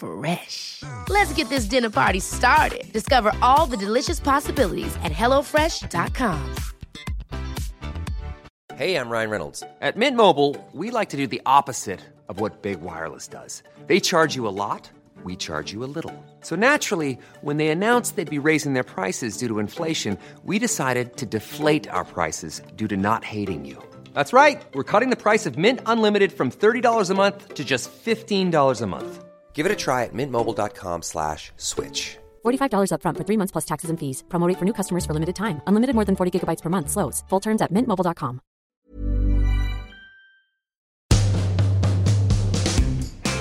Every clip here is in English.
Fresh. Let's get this dinner party started. Discover all the delicious possibilities at hellofresh.com. Hey, I'm Ryan Reynolds. At Mint Mobile, we like to do the opposite of what Big Wireless does. They charge you a lot, we charge you a little. So naturally, when they announced they'd be raising their prices due to inflation, we decided to deflate our prices due to not hating you. That's right. We're cutting the price of Mint Unlimited from $30 a month to just $15 a month. Give it a try at mintmobile.com slash switch. $45 upfront for three months plus taxes and fees. Promo rate for new customers for limited time. Unlimited more than 40 gigabytes per month. Slows. Full terms at mintmobile.com.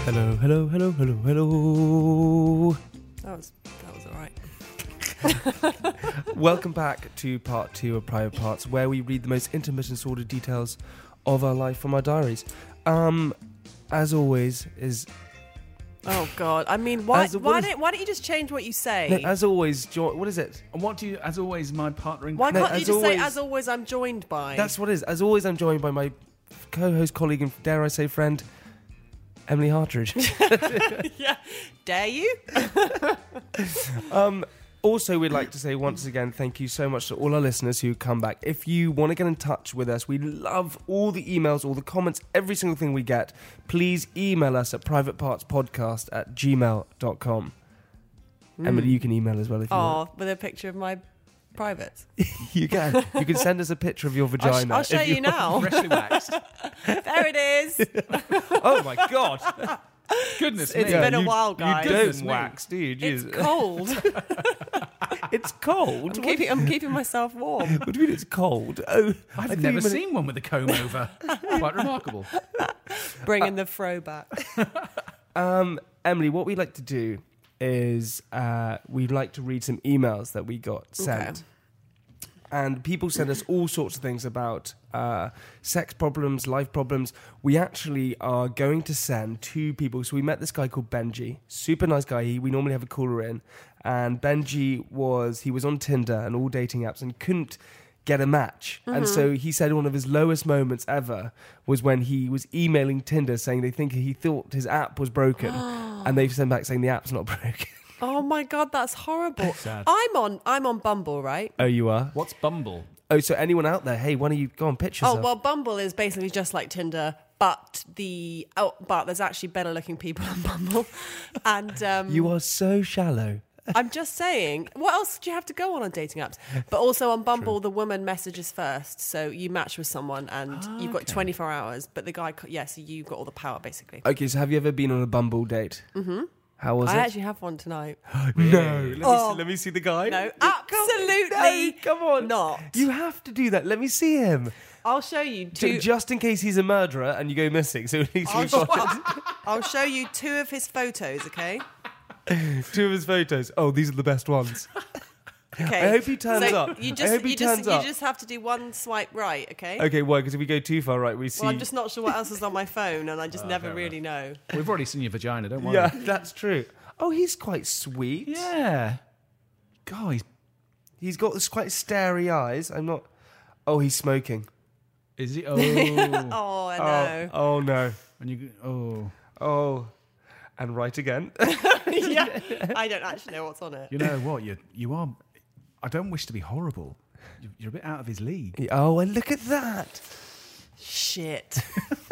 Hello, hello, hello, hello, hello. That was that was all right. Welcome back to part two of Private Parts, where we read the most intimate and sordid details of our life from our diaries. Um, as always, is Oh God! I mean, why? As Why is- don't Why don't you just change what you say? no, as always, jo- what is it? And what do you, as always, my partnering. why no, can't you just say, "As always, I'm joined by"? That's what it is. As always, I'm joined by my co-host, colleague, and dare I say, friend, Emily Hartridge. yeah. Dare you? Um, also, we'd like to say once again, thank you so much to all our listeners who come back. If you want to get in touch with us, we love all the emails, all the comments, every single thing we get. Please email us at privatepartspodcast at gmail.com. Hmm. Emily, you can email as well if you Oh, want. with a picture of my privates. You can. You can send us a picture of your I'll, sh- vagina. I'll show you, now. freshly waxed. there it is. oh my god! Goodness It's me. been a while, guys. You Goodness don't me. wax, do you? It's cold. It's cold. I'm keeping. I'm keeping myself warm. What do you mean it's cold? Oh, I I've never you meant- seen one with a comb over. Quite remarkable. Bringing the fro back. Um, Emily, what we like to do is uh, we'd like to read some emails that we got sent. And people send us all sorts of things about uh, sex problems, life problems. We actually are going to send two people. So we met this guy called Benji, super nice guy. He, we normally have a caller in, and Benji was he was on Tinder and all dating apps and couldn't get a match. And so he said one of his lowest moments ever was when he was emailing Tinder saying they think he thought his app was broken, and they've sent back saying the app's not broken. Oh my god, that's horrible. Sad. I'm on. I'm on Bumble, right? oh, you are. What's Bumble? Oh, so anyone out there? Hey, why don't you go on pitch Oh well, Bumble is basically just like Tinder, but the oh, but there's actually better looking people on Bumble, and um, you are so shallow. I'm just saying, what else do you have to go on on dating apps? But also on Bumble, the woman messages first, so you match with someone and you've got 24 hours. But the guy, yes, yeah, so you've got all the power basically. Okay, so have you ever been on a Bumble date? Mm-hmm. How was I it? actually have one tonight. no. Let me, Oh. see, let me see the guy. No, absolutely no, come on. not. You have to do that. Let me see him. I'll show you Ju- two. Just in case he's a murderer and you go missing. So at least I'll, we've got sh- I'll show you two of his photos. Okay. two of his photos. Oh, these are the best ones. Okay. I hope he turns So up. You I just, hope he you just, turns you just have to do one swipe right. Okay. Okay, why? Because if we go too far right, we see. Well, I'm just not sure what else is on my phone, and I just oh, never fair really know. We've already seen your vagina, don't worry. Yeah, that's true. Oh, he's quite sweet. Yeah. God, he's, He's got this quite starry eyes. I'm not. Oh, he's smoking. is he? Oh. Oh, I oh, know. Oh, oh no. when you, oh. Oh, and right again. yeah. I don't actually know what's on it. You know what? You, you are. I don't wish to be horrible. You- You're a bit out of his league. oh, and look at that. Shit.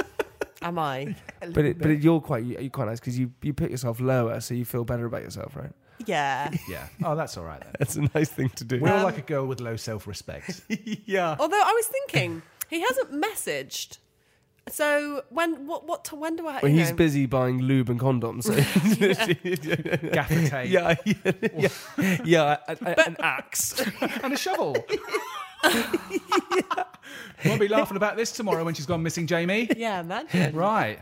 Am I? But it, but it, you're quite you're quite nice because you you put yourself lower, so you feel better about yourself, right? Yeah. Yeah. Oh, that's all right then. That's a nice thing to do. We're all um, like a girl with low self respect. yeah. Although I was thinking, He hasn't messaged. So when what what to when do I? Well, you he's know- busy buying lube and condoms. So. Gaffer tape. yeah, yeah, yeah, yeah a- a- an axe. and a shovel. Won't be laughing about this tomorrow when she's gone missing, Jamie. Yeah, imagine. Right.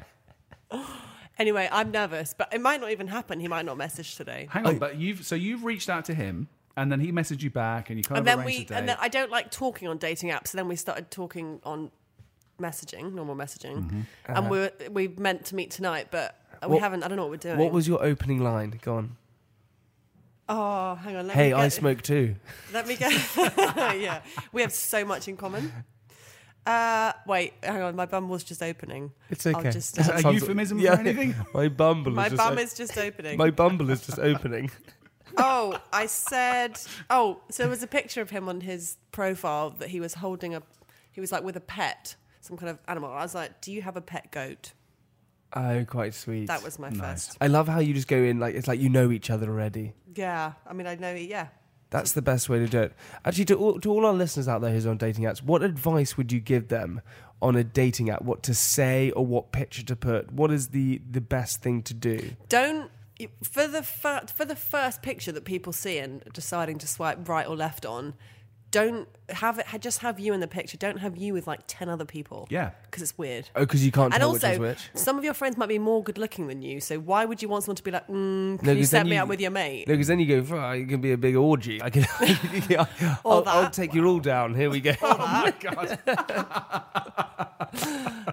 Anyway, I'm nervous, but it might not even happen. He might not message today. Hang on, oh. but you've so you've reached out to him, and then he messaged you back, and you kind and of then arranged we a date. and then I don't like talking on dating apps. So then we started talking on messaging, normal messaging, Mm-hmm. and we were, we meant to meet tonight, but we What- haven't. I don't know what we're doing. What was your opening line? Go on. Oh, hang on. Let Hey, me I smoke too. Let me go. yeah, we have so much in common. Uh, wait, hang on. My bum was just opening. It's I'll okay. just, Is uh, a euphemism yeah. for anything? My bumble my is bum o- is just opening. my bumble is just opening. oh, I said. Oh, so there was a picture of him on his profile that he was holding a. He was like with a pet, some kind of animal. I was like, "Do you have a pet goat?" Oh, quite sweet. That was my Nice. first. I love how you just go in like it's like you know each other already. Yeah, I mean, I know. Yeah. That's the best way to do it. Actually, to all, to all our listeners out there who's on dating apps, what advice would you give them on a dating app? What to say or what picture to put? What is the the best thing to do? Don't for the fir- for the first picture that people see and deciding to swipe right or left on. Don't have it. Just have you in the picture. Don't have you with like ten other people. Yeah. because it's weird. Oh, because you can't And tell which also, one's which. some of your friends might be more good looking than you. So why would you want someone to be like, mm, can No, you 'cause set then me you- up with your mate? No, because then you go, "Fuck, it can be a big orgy. I can, I'll, I'll that. take you all down. Here we go. oh my god!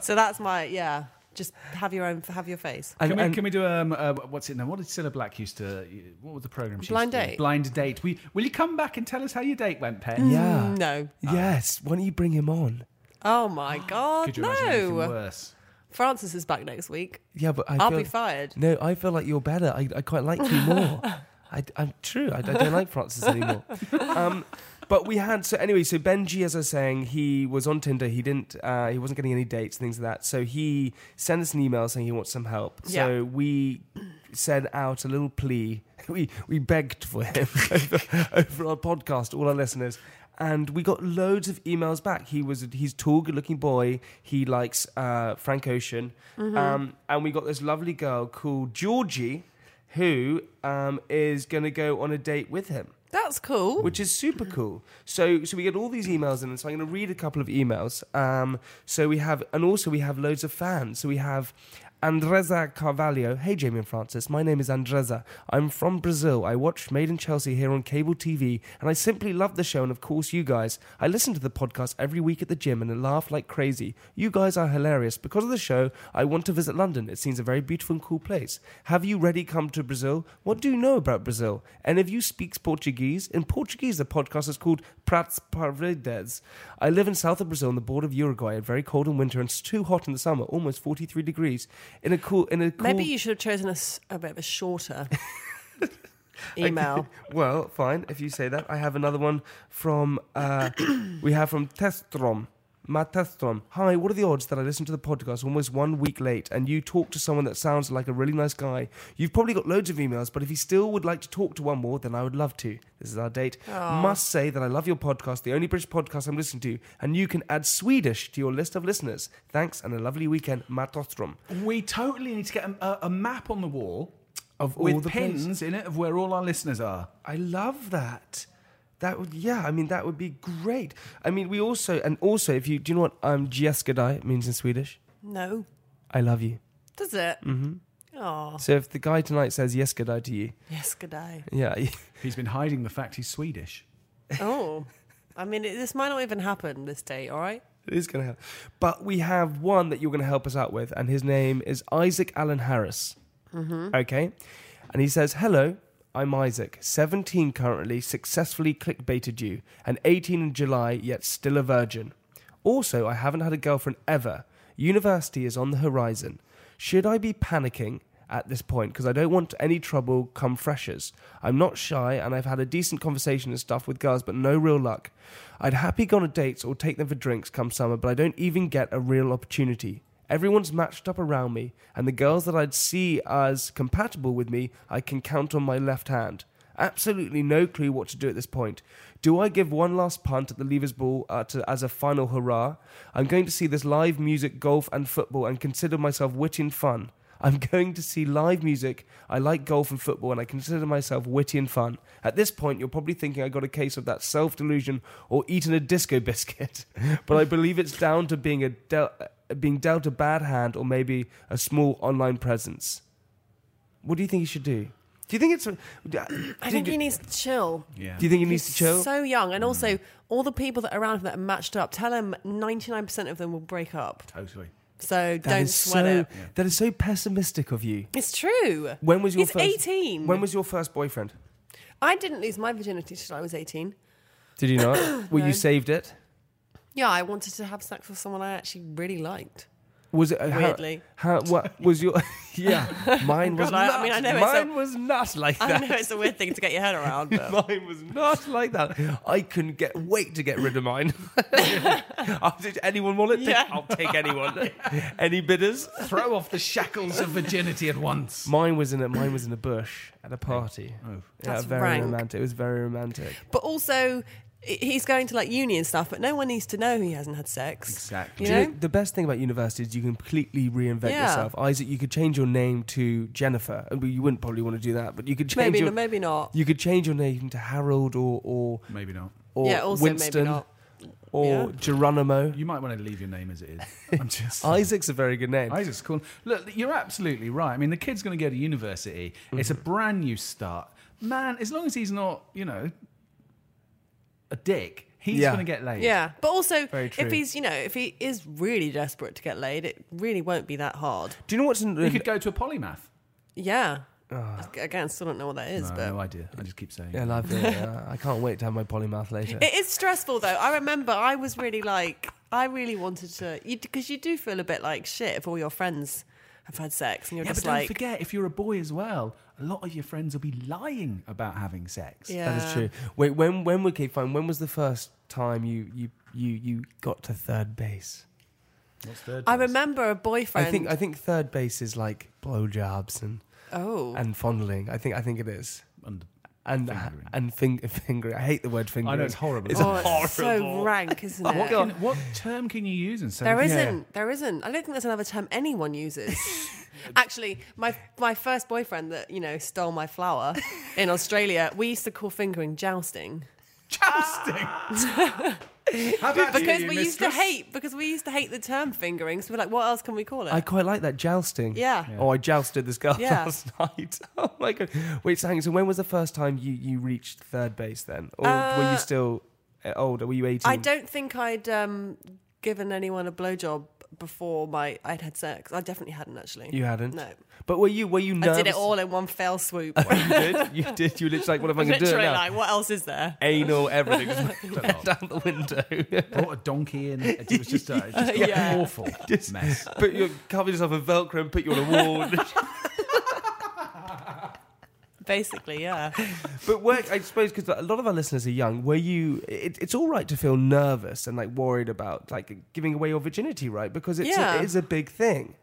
So that's my yeah. Just have your own. Have your face. And- Can we, and- can we do um uh, what's it now? What did Cilla Black used to? What was the program? She Blind used to do? date. Blind date. We, will you come back and tell us how your date went, Pen? yeah. No. Yes. Why don't you bring him on? Oh my god. Could you imagine no. worse? Francis is back next week. Yeah, but I I'll feel, be fired. No, I feel like you're better. I, I quite like you more. I, I'm true. I, I don't like Francis anymore. Um, but we had so anyway. So Benji, as I was saying, he was on Tinder. He didn't. Uh, he wasn't getting any dates, things like that. So he sent us an email saying he wants some help. So we sent out a little plea. We we begged for him over, over our podcast, all our listeners. And we got loads of emails back. He was he's a tall, good-looking boy. He likes uh, Frank Ocean, um, and we got this lovely girl called Georgie, who um, is going to go on a date with him That's cool. which is super cool. So, so we get all these emails in, and so I'm going to read a couple of emails. Um, so we have, and also we have loads of fans. So we have Andreza Carvalho. Hey, Jamie and Francis. My name is Andreza. I'm from Brazil. I watch Made in Chelsea here on cable TV, and I simply love the show, and of course, you guys. I listen to the podcast every week at the gym and I laugh like crazy. You guys are hilarious. Because of the show, I want to visit London. It seems a very beautiful and cool place. Have you ready come to Brazil? What do you know about Brazil? And if you speak Portuguese, in Portuguese, the podcast is called Prats Parvedes. I live in south of Brazil on the border of Uruguay. It's very cold in winter and it's too hot in the summer, almost 43 degrees. In a cool, in a cool. Maybe you should have chosen a, a bit of a shorter email. Well, fine. If you say that, I have another one from. Uh, we have from Testrom. Matt. Hi. What are the odds that I listen to the podcast almost one week late, and you talk to someone that sounds like a really nice guy? You've probably got loads of emails, but if you still would like to talk to one more, then I would love to. This is our date. Must say that I love your podcast, the only British podcast I'm listening to, and you can add Swedish to your list of listeners. Thanks, and a lovely weekend, Matt. We totally need to get a, a map on the wall Of all with the pins places. in it of where all our listeners are. I love that. That would, yeah. I mean, that would be great. I mean, we also, and also, if you, do you know what um, Gieskadai means in Swedish? No. I love you. Does it? Mm-hmm. Oh, So if the guy tonight says Gieskadai to you, yes, good yeah, He's been hiding the fact he's Swedish. Oh, I mean, it, this might not even happen this day, all right? it is going to happen. But we have one that you're going to help us out with, and his name is Isaac Allen Harris. Mm-hmm. Okay, and he says, "Hello." I'm Isaac, 17 currently, successfully clickbaited you, and 18 in July, yet still a virgin. Also, I haven't had a girlfriend ever. University is on the horizon. Should I be panicking at this point? Because I don't want any trouble come freshers. I'm not shy, and I've had a decent conversation and stuff with girls, but no real luck. I'd happy go on dates or take them for drinks come summer, but I don't even get a real opportunity. Everyone's matched up around me, and the girls that I'd see as compatible with me, I can count on my left hand. Absolutely no clue what to do at this point. Do I give one last punt at the Leavers Ball uh, to, as a final hurrah? I'm going to see this live music, golf, and football and consider myself witty and fun. I'm going to see live music. I like golf and football, and I consider myself witty and fun. At this point, you're probably thinking I got a case of that self delusion or eaten a disco biscuit, but I believe it's down to being a del- being dealt a bad hand or maybe a small online presence. What do you think he should do? Do you think it's? I think he needs to chill. Yeah. Do you think he needs to chill? So young, and also mm. all the people that are around him that are matched up. Tell him ninety nine percent of them will break up. Totally. So That don't is sweat so, it. That is so pessimistic of you. It's true. When was your He's first? eighteen. When was your first boyfriend? I didn't lose my virginity till I was eighteen. Did you not? Well, No. you saved it. Yeah, I wanted to have sex with someone I actually really liked. Was it uh, how- Weirdly. How, what was your? yeah, mine was. God, not, I mean, I know it's mine a- was not like that. I know it's a weird thing to get your head around, but Mine was not like that. I couldn't get wait to get rid of mine. I'll- Did anyone want it? Take- Yeah. I'll take anyone. Any bidders? Throw off the shackles of virginity at once. Mine was in a mine was in a bush at a party. Oh. Yeah, That's very rank. romantic. It was very romantic. but also i- he's going to like uni and stuff, but no one needs to know he hasn't had sex. Exactly. You Do you know? know, the best thing about university is you completely reinvent Yeah. yourself. Isaac, you could change your name to Jennifer. Well, You wouldn't probably want to do that, but you could change Maybe, your, no, maybe not. you could change your name to Harold or or Maybe not. or yeah, also Winston maybe not. or Yeah. Geronimo. You might want to leave your name as it is. I'm just. Isaac's a very good name. Isaac's cool. Look, you're absolutely right. I mean, the kid's going to go to university. It's a mm-hmm. brand new start. Man, as long as he's not, you know, a dick, he's Yeah. going to get laid. Yeah, but also Very true. if he's, you know, if he is really desperate to get laid, it really won't be that hard. Do you know what's in, You could go to a polymath. Yeah. Again, still don't know what that is, No, but no idea. I just keep saying. Yeah, it. love it. Yeah, I can't wait to have my polymath later. it is stressful though. I remember I was really like, I really wanted to, because you, do feel a bit like shit if all your friends have had sex and you're Yeah, but just don't like, forget, if you're a boy as well, a lot of your friends will be lying about having sex. yeah, That is true. Wait, when when okay, fine. When was the first time you you you you got to third base? What's third I base? remember a boyfriend. I think I think third base is like blowjobs and oh, and fondling. I think I think it is. And And uh, Fingering. and fing, fingering. I hate the word fingering. I know it's horrible. It's oh, it's horrible. so rank, isn't oh, it? what, can- what term can you use in so There yeah. isn't. There isn't. I don't think there's another term anyone uses. Actually, my my first boyfriend that you know stole my flower in Australia, we used to call fingering jousting Jousting. How about because you, we used to hate because we used to hate the term fingering. So we're like, what else can we call it? I quite like that jousting. Yeah. Oh, I jousted this girl Yeah. last night. Oh my god. Wait, so hang on. So when was the first time you you reached third base then, or were you Uh, still uh, older? Were you eighteen? I don't think I'd um, given anyone a blowjob before my I'd had sex. I definitely hadn't actually. You hadn't. No. But were you were you nervous? I did it all in one fell swoop. you did. You did. You were literally like, what am I going to do it Literally, now? like, what else is there? Anal, everything down the window. Brought a donkey in. It was just, a, it just got Yeah. awful mess. put your cover yourself in Velcro and put you on a wall. Basically, yeah. but work, I suppose, because a lot of our listeners are young. Were you? It, it's all right to feel nervous and like worried about like giving away your virginity, right? Because it's Yeah. a, it is a big thing.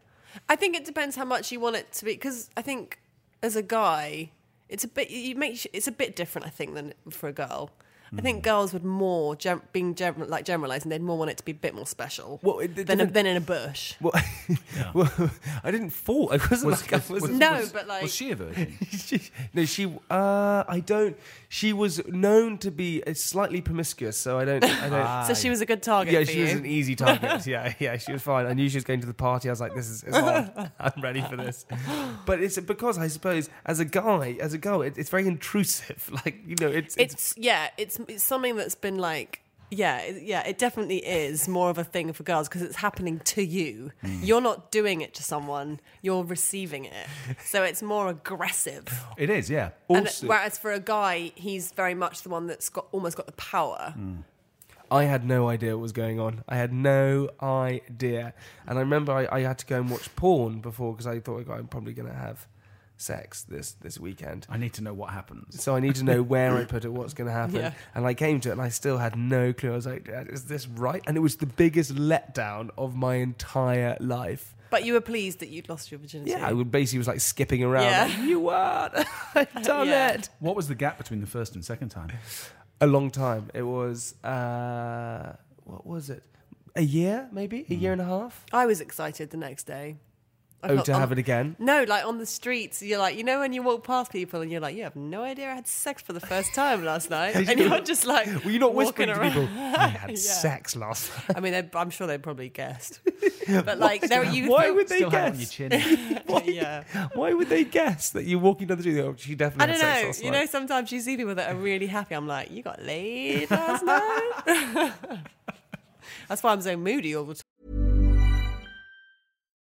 I think it depends how much you want it to be. Because I think as a guy, it's a bit you make it's a bit different. I think than for a girl. I Hmm. think girls would more gem, being general, like generalizing. They'd more want it to be a bit more special Well, it- the than, a, than in a bush. Well, well, I didn't fall. I wasn't like I was. No, but like Was she a virgin? she, no, she. Uh, I don't. She was known to be uh, slightly promiscuous, so I don't. I don't. so she was a good target. yeah, for she you. was an easy target. yeah, yeah, she was fine. I knew she was going to the party. I was like, "This is it's on. I'm ready for this." But it's because I suppose as a guy, as a girl, it, it's very intrusive. Like you know, it's it's, it's yeah, it's it's something that's been like yeah, yeah, it definitely is more of a thing for girls because it's happening to you. Hmm. You're not doing it to someone; you're receiving it. So it's more aggressive. It is, yeah. Also. whereas for a guy, he's very much the one that's got almost got the power. I had no idea what was going on. I had no idea. And I remember I, I had to go and watch porn before because I thought I'm probably going to have sex this this weekend. I need to know what happens. So I need to know where I put it, what's going to happen. Yeah. And I came to it and I still had no clue. I was like, is this right? And it was the biggest letdown of my entire life. But you were pleased that you'd lost your virginity. Yeah, I would basically was like skipping around. Yeah. like, you weren't. I've done Yeah. it. What was the gap between the first and second time? A long time. It was, uh, what was it? A year, maybe? A year and a half? I was excited the next day. I Oh, felt- to on- have it again? No, like on the streets, you're like, you know, when you walk past people and you're like, you have no idea I had sex for the first time last night, and you're just like, Were you not whispering walking to around. people, I had Yeah. sex last night? I mean, I'm sure they probably guessed, but like, there you. Why would they Still had it on your guess? chin. yeah. Why would they guess that you're walking down the street? Oh, she I don't had sex know. last You night. know, sometimes you see people that are really happy. I'm like, you got laid last night. That's why I'm so moody all the time.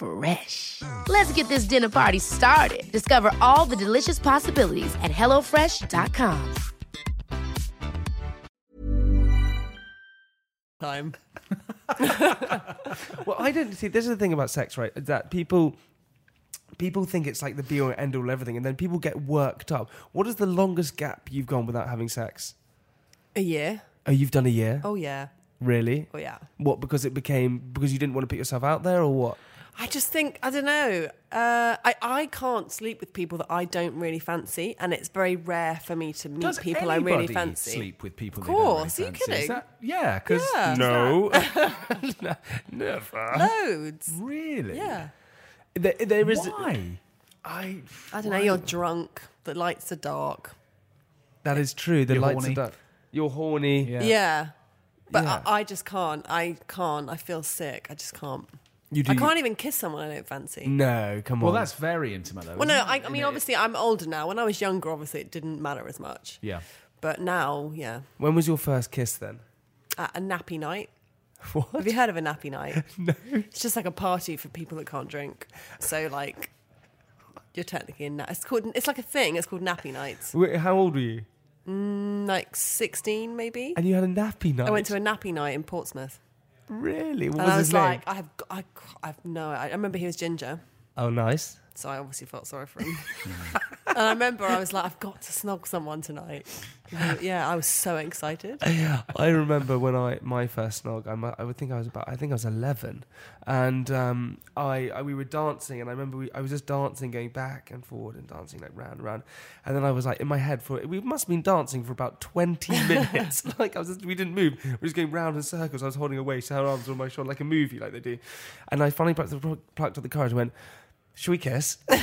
Fresh. Let's get this dinner party started. Discover all the delicious possibilities at hellofresh.com. Time. Well, I don't see. This is the thing about sex, right? That people people think it's like the be all and end all of everything, and then people get worked up. What is the longest gap you've gone without having sex? A year. Oh, you've done a year. Oh yeah. Really? Oh yeah. What? Because it became because you didn't want to put yourself out there, or what? I just think I don't know. Uh, I I can't sleep with people that I don't really fancy, and it's very rare for me to meet Does people I really anybody fancy. Sleep with people. Of they don't really course, are you fancy? Is kidding? that- yeah, because Yeah. No, never. Loads. really, Yeah. There, there is. Why? I. I don't know. You're drunk. The lights are dark. That is true. The You're lights horny. are dark. You're horny. Yeah. Yeah. But Yeah. I, I just can't. I can't. I feel sick. I just can't. You do. I can't even kiss someone I don't fancy. No, come on. Well, on. that's very intimate, though. Well, no. I, I mean, In obviously, I'm older now. When I was younger, obviously, it didn't matter as much. Yeah. But now, yeah. When was your first kiss then? At a nappy night. What? Have you heard of a nappy night? no. It's just like a party for people that can't drink. So, like, you're technically in. Na- it's called. It's like a thing. It's called nappy nights. Wait, how old were you? Mm, Like 16, maybe. And you had a nappy night. I went to a nappy night in Portsmouth, Really? What and was I his was name? like, I have, I, I have no. I remember he was ginger. oh, nice. So I obviously felt sorry for him. and I remember I was like, I've got to snog someone tonight. Yeah, I was so excited. Yeah, I remember when I my first snog. I, mu- I would think I was about. I think I was eleven, and um, I, I we were dancing, and I remember we, I was just dancing, going back and forward and dancing like round and round, and then I was like in my head for we must have been dancing for about twenty minutes. like I was, just, we didn't move. We were just going round in circles. I was holding her waist, her arms on my shoulder, like a movie, like they do, and I finally plucked, the, plucked up the courage and went, "Should we kiss?"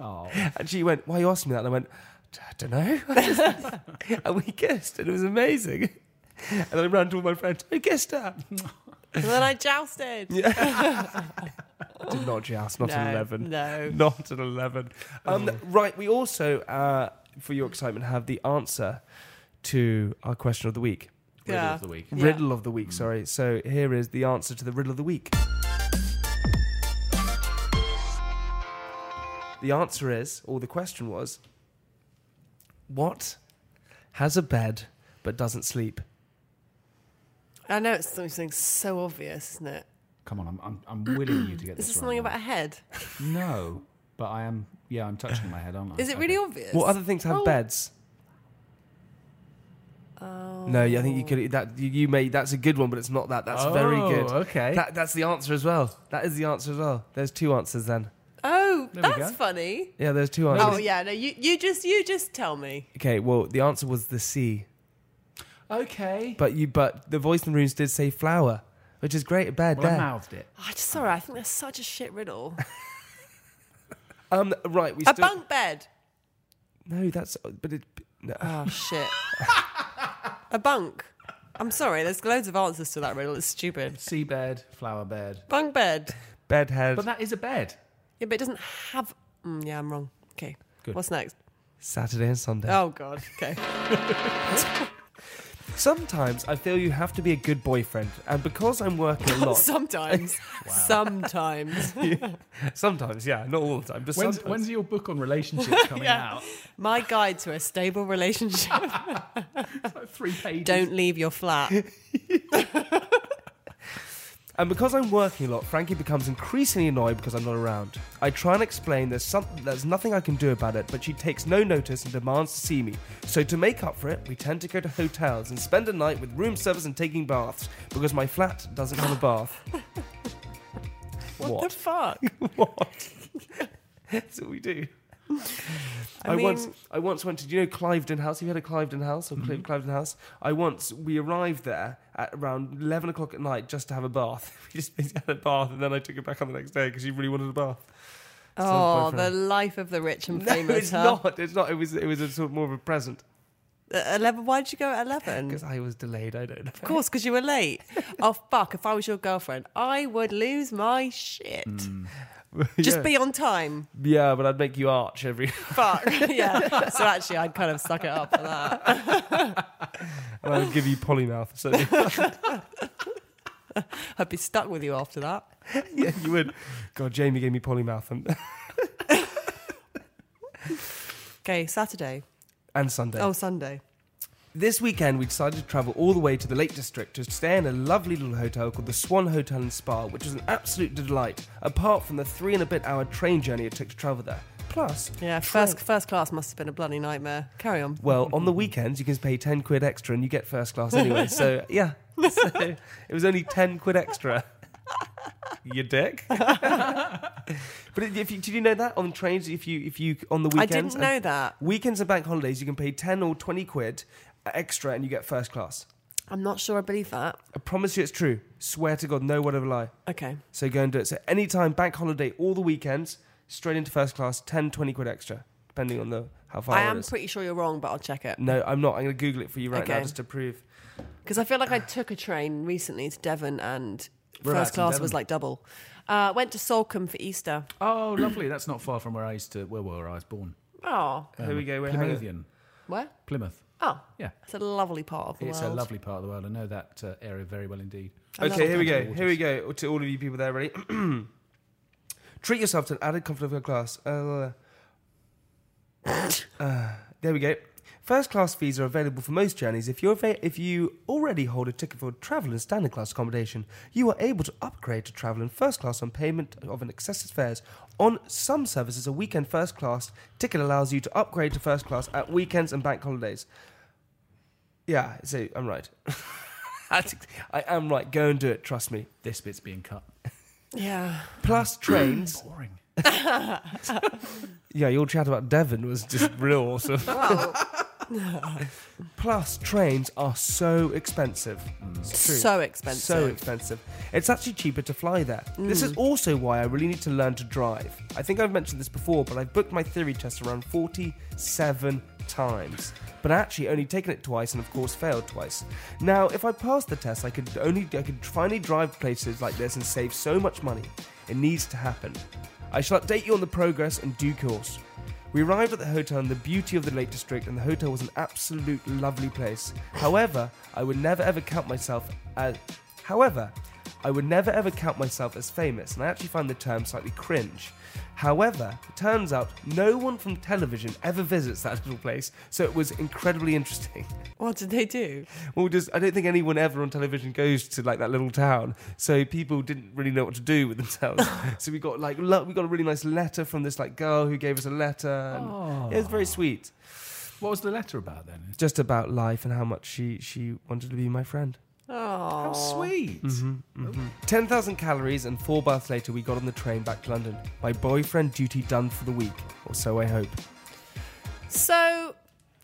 Oh. And she went, Why are you asking me that? And I went, I don't know. and we kissed, and it was amazing. And then I ran to all my friends, I kissed her. And then I jousted. Did not joust, not no, at 11. No. Not at 11. Um, right, we also, uh, for your excitement, have the answer to our question of the week. Riddle Yeah. of the week. Yeah. Riddle of the week, sorry. So here is the answer to the riddle of the week. The answer is, or the question was, what has a bed but doesn't sleep? I know it's something so obvious, isn't it? Come on, I'm, I'm, I'm willing you to get Is this this right something now. about a head? No, but I am. Yeah, I'm touching my head, aren't I? Is it really Okay. obvious? What other things have Oh. beds? Oh. No, I think you could. That you, you made. That's a good one, but it's not that. That's very Oh, good. okay. That, that's the answer as well. That is the answer as well. There's two answers then. Oh, There we that's go. funny. Yeah, there's two answers. Oh yeah, no, you you just you just tell me. Okay, well, the answer was the sea, Okay. but you but the voice in the rooms did say flower, which is great. Bed Well, I there. mouthed it. I just sorry. I think that's such a shit riddle. Um, right, we a still bunk bed. no. That's but it. No. Oh shit. a bunk. I'm sorry. There's loads of answers to that riddle. It's stupid. Seabed, flower bed. Bunk bed. Bed head. But that is a bed. Yeah, but it doesn't have. Mm, yeah, I'm wrong. Okay. Good. What's next? Saturday and Sunday. Oh god. Okay. Sometimes I feel you have to be a good boyfriend, and because I'm working a lot, Sometimes. Sometimes. sometimes, yeah, not all the time, but When's, sometimes. when's your book on relationships coming Yeah. out? My guide to a stable relationship. Like three pages. Don't leave your flat. And because I'm working a lot, Frankie becomes increasingly annoyed because I'm not around. I try and explain there's some, there's nothing I can do about it, but she takes no notice and demands to see me. So to make up for it, we tend to go to hotels and spend a night with room service and taking baths because my flat doesn't have a bath. What, the fuck? what? That's what we do. I, I once I once went to you know Cliveden House? Have you heard of Cliveden House or Mm-hmm. Cliveden House? I once we arrived there at around eleven o'clock at night just to have a bath. We just basically had a bath and then I took it back on the next day because she really wanted a bath. Oh, the life of the rich and No, famous. it's huh? not. It's not. It was. It was a sort of more of a present At Eleven. Why did you go at eleven? because I was delayed. I don't know. Of course, because you were late. oh fuck! If I was your girlfriend, I would lose my shit. Hmm. Just yeah. be on time. Yeah, but I'd make you arch every. Fuck. yeah. So actually, I'd kind of suck it up for that. and I would give you polymouth. So I'd be stuck with you after that. yeah, you would. God, Jamie gave me polymouth and Okay, Saturday. And Sunday. Oh, Sunday. This weekend, we decided to travel all the way to the Lake District to stay in a lovely little hotel called the Swan Hotel and Spa, which was an absolute delight, apart from the three and a bit hour train journey it took to travel there. Plus, Yeah, first first class must have been a bloody nightmare. Carry on. well, on the weekends, you can pay 10 quid extra and you get first class anyway. So, yeah. So, it was only 10 quid extra. You dick. but if you, did you know that on trains, if you, if you, on the weekends, I didn't know that. Weekends and bank holidays, you can pay 10 or 20 quid extra and you get first class. I'm not sure I believe that. I promise you it's true. Swear to God, no word of a lie. Okay. So go and do it. So anytime, bank holiday, all the weekends, straight into first class, 10, 20 quid extra, depending on the how far I am is. pretty sure you're wrong, but I'll check it. no, I'm not. I'm going to Google it for you right now just to prove. Because I feel like I took a train recently to Devon and Whereabouts first class Devon? was like double. Uh, went to Salcombe for Easter. Oh, lovely. That's not far from where I used to, where, where I was born. Oh, Here we go. We're hanging- Plymouthian. where? Plymouth. Oh, Yeah. it's a lovely part of the world. It's world. a lovely part of the world. I know that uh, area very well indeed. I love Okay, here we go. country Here we go. To all of you people there, ready? Treat yourself to an added comfort of your class. Uh, uh, there we go. First class fees are available for most journeys. If you're ava- if you already hold a ticket for travel and standard class accommodation, you are able to upgrade to travel in first class on payment of an excessive fares. On some services, a weekend first class ticket allows you to upgrade to first class at weekends and bank holidays. Yeah, so I'm right. I am right. Go and do it. Trust me. This bit's being cut. Yeah. Plus trains. Boring. yeah, your chat about Devon was just real awesome. Plus trains are so expensive. It's true. So expensive. So expensive. It's actually cheaper to fly there. This is mm. also why I really need to learn to drive. I think I've mentioned this before, but I've booked my theory test around 47 times. But actually only taken it twice and of course failed twice. Now, if I passed the test, I could only I could finally drive places like this and save so much money. It needs to happen. I shall update you on the progress in due course. We arrived at the hotel in the beauty of the Lake District, and the hotel was an absolute lovely place. However, I would never ever count myself as. However, I would never ever count myself as famous, and I actually find the term slightly cringe. However, it turns out no one from television ever visits that little place, so it was incredibly interesting. What did they do? Well, just I don't think anyone ever on television goes to like that little town, so people didn't really know what to do with themselves. so we got like lo- we got a really nice letter from this like girl who gave us a letter. And It was very oh. sweet, What was the letter about then? just about life and how much she she wanted to be my friend. How sweet. Mm-hmm, mm-hmm. Ten thousand calories and four baths later, we got on the train back to London. My boyfriend duty done for the week, or so I hope. So,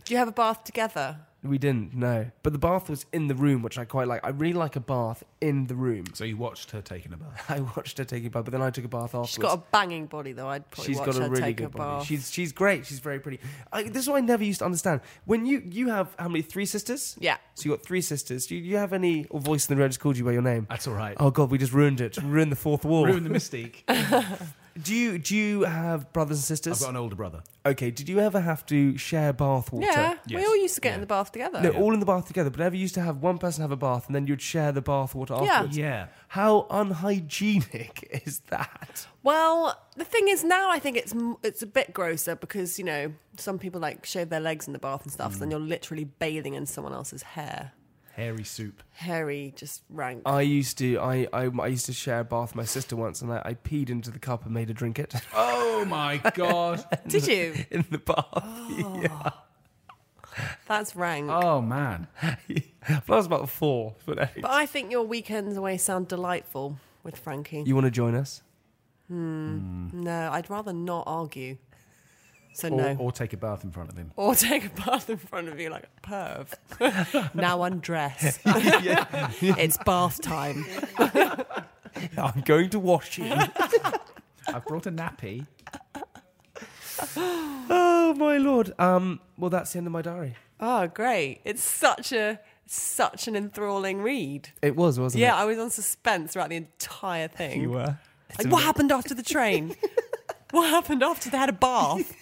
do you have a bath together? We didn't, no. But the bath was in the room, which I quite like. I really like a bath in the room. So you watched her taking a bath. I watched her taking a bath, but then I took a bath afterwards. She's got a banging body, though. I'd probably She's watch got a her really take good a body. bath. She's she's great. She's very pretty. I, this is what I never used to understand. When you you have how many three sisters? Yeah. So you got three sisters. Do you, you have any or voice in the road just called you by your name? That's all right. Oh god, we just ruined it. Ruined the fourth wall. Ruin the mystique. Do you do you have brothers and sisters? I've got an older brother. Okay. Did you ever have to share bath water? yeah, we Yes. all used to get Yeah. in the bath together. No, all in the bath together. But ever used to have one person have a bath and then you'd share the bath water Yeah. afterwards. Yeah. How unhygienic is that? Well, the thing is now I think it's m- it's a bit grosser because you know some people like shave their legs in the bath and stuff. So then mm. you're literally bathing in someone else's hair, Hairy soup. hairy, just rank. I used to I, I, I used to share a bath with my sister once and I, I peed into the cup and made her drink it Oh my god. Did you? in the bath. Ah, yeah That's rank. Oh man. but I was about four. But anyway. But I think your weekends away sound delightful with Frankie. you want to join us? Hmm. Hmm. no, I'd rather not argue. So Or, no. or take a bath in front of him. Or take a bath in front of you like a perv. now undress. it's bath time. I'm going to wash you. I've brought a nappy. oh my lord. Um. Well, that's the end of my diary. Oh, great. It's such a such an enthralling read. It was, wasn't Yeah, it? Yeah, I was on suspense throughout the entire thing. You were. Like, what happened after the train? what happened after they had a bath?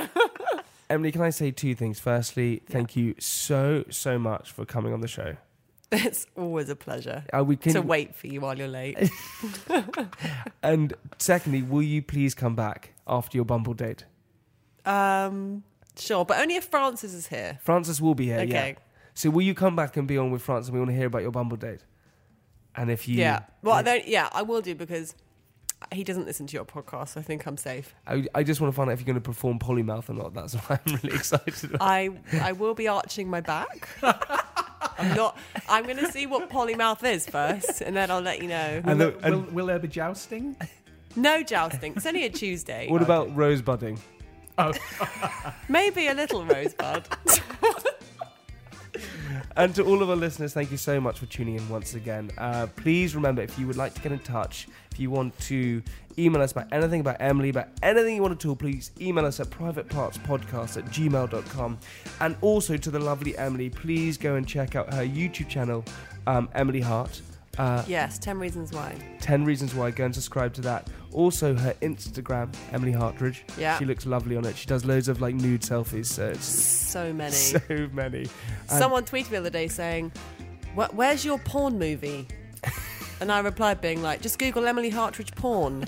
Emily, can I say two things? Firstly, thank you so so much for coming on the show. It's always a pleasure Uh, we can, to wait for you while you're late. And secondly, will you please come back after your Bumble date? Um, sure, but only if Francis is here. Francis will be here. Yeah. Okay. So will you come back and be on with Francis? And We want to hear about your Bumble date. And if you, Yeah. Well, then, yeah, I will do because he doesn't listen to your podcast, so I think I'm safe. I, I just want to find out if you're going to perform polymouth or not. That's why I'm really excited. About. I I will be arching my back. I'm not. I'm going to see what polymouth is first, and then I'll let you know. And will, the- there, will, will there be jousting? No jousting. It's only a Tuesday. what about rosebudding? Oh. Maybe a little rosebud. And to all of our listeners, thank you so much for tuning in once again. Uh, please remember, if you would like to get in touch, if you want to email us about anything about Emily, about anything you want to talk, please email us at privatepartspodcast at gmail.com. And also to the lovely Emily, please go and check out her YouTube channel, um, Emily Hart. Uh, yes, ten reasons why. 10 Reasons Why. Go and subscribe to that. Also, her Instagram, Emily Hartridge. Yeah. She looks lovely on it. She does loads of like nude selfies. So it's So many. so many. And- Someone tweeted me the other day saying, "Where's your porn movie?" And I replied, being like, "Just Google Emily Hartridge porn."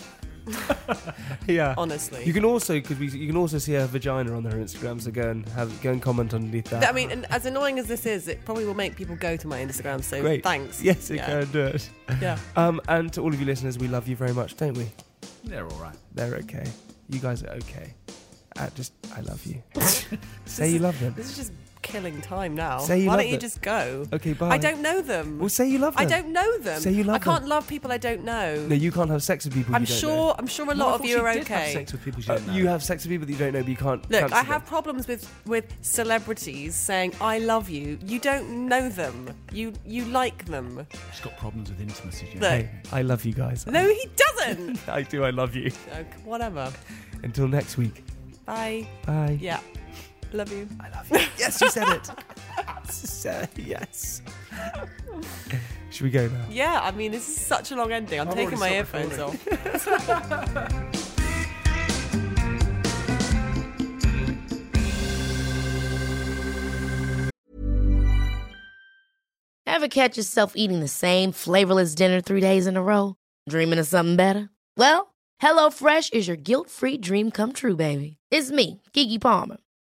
yeah. Honestly, You can also because you can also see her vagina on her Instagram. So go and have go and comment underneath that. I mean, and as annoying as this is, it probably will make people go to my Instagram. So great. thanks. Yes, it yeah. can do it. Yeah. Um, and to all of you listeners, we love you very much, don't we? They're all right. They're okay. You guys are okay. Uh, just I love you. say you love them. This is just killing time now. Say you Why love don't you them. just go? Okay, bye. I don't know them. Well, say you love them. I don't know them. Say you love I can't them. love people I don't know. No, you can't have sex with people. I'm you don't sure. Know. I'm sure a lot I of you she are did have okay. sex with people she Uh, didn't know. you have sex with people that you don't know, but you can't. Look, fancy I them. have problems with with celebrities saying I love you. You don't know them. You you like them. She's got problems with intimacy. Jim. Look. Hey, I love you guys. No, he doesn't. I do. I love you. Look, whatever. Until next week. Bye. Bye. Yeah. Love you. I love you. yes, you said it. Said yes. Should we go now? Yeah, I mean, this is such a long ending. I'm I've taking my already stopped earphones off. Ever catch yourself eating the same flavorless dinner three days in a row? Dreaming of something better? Well, HelloFresh is your guilt-free dream come true, baby. It's me, Keke Palmer.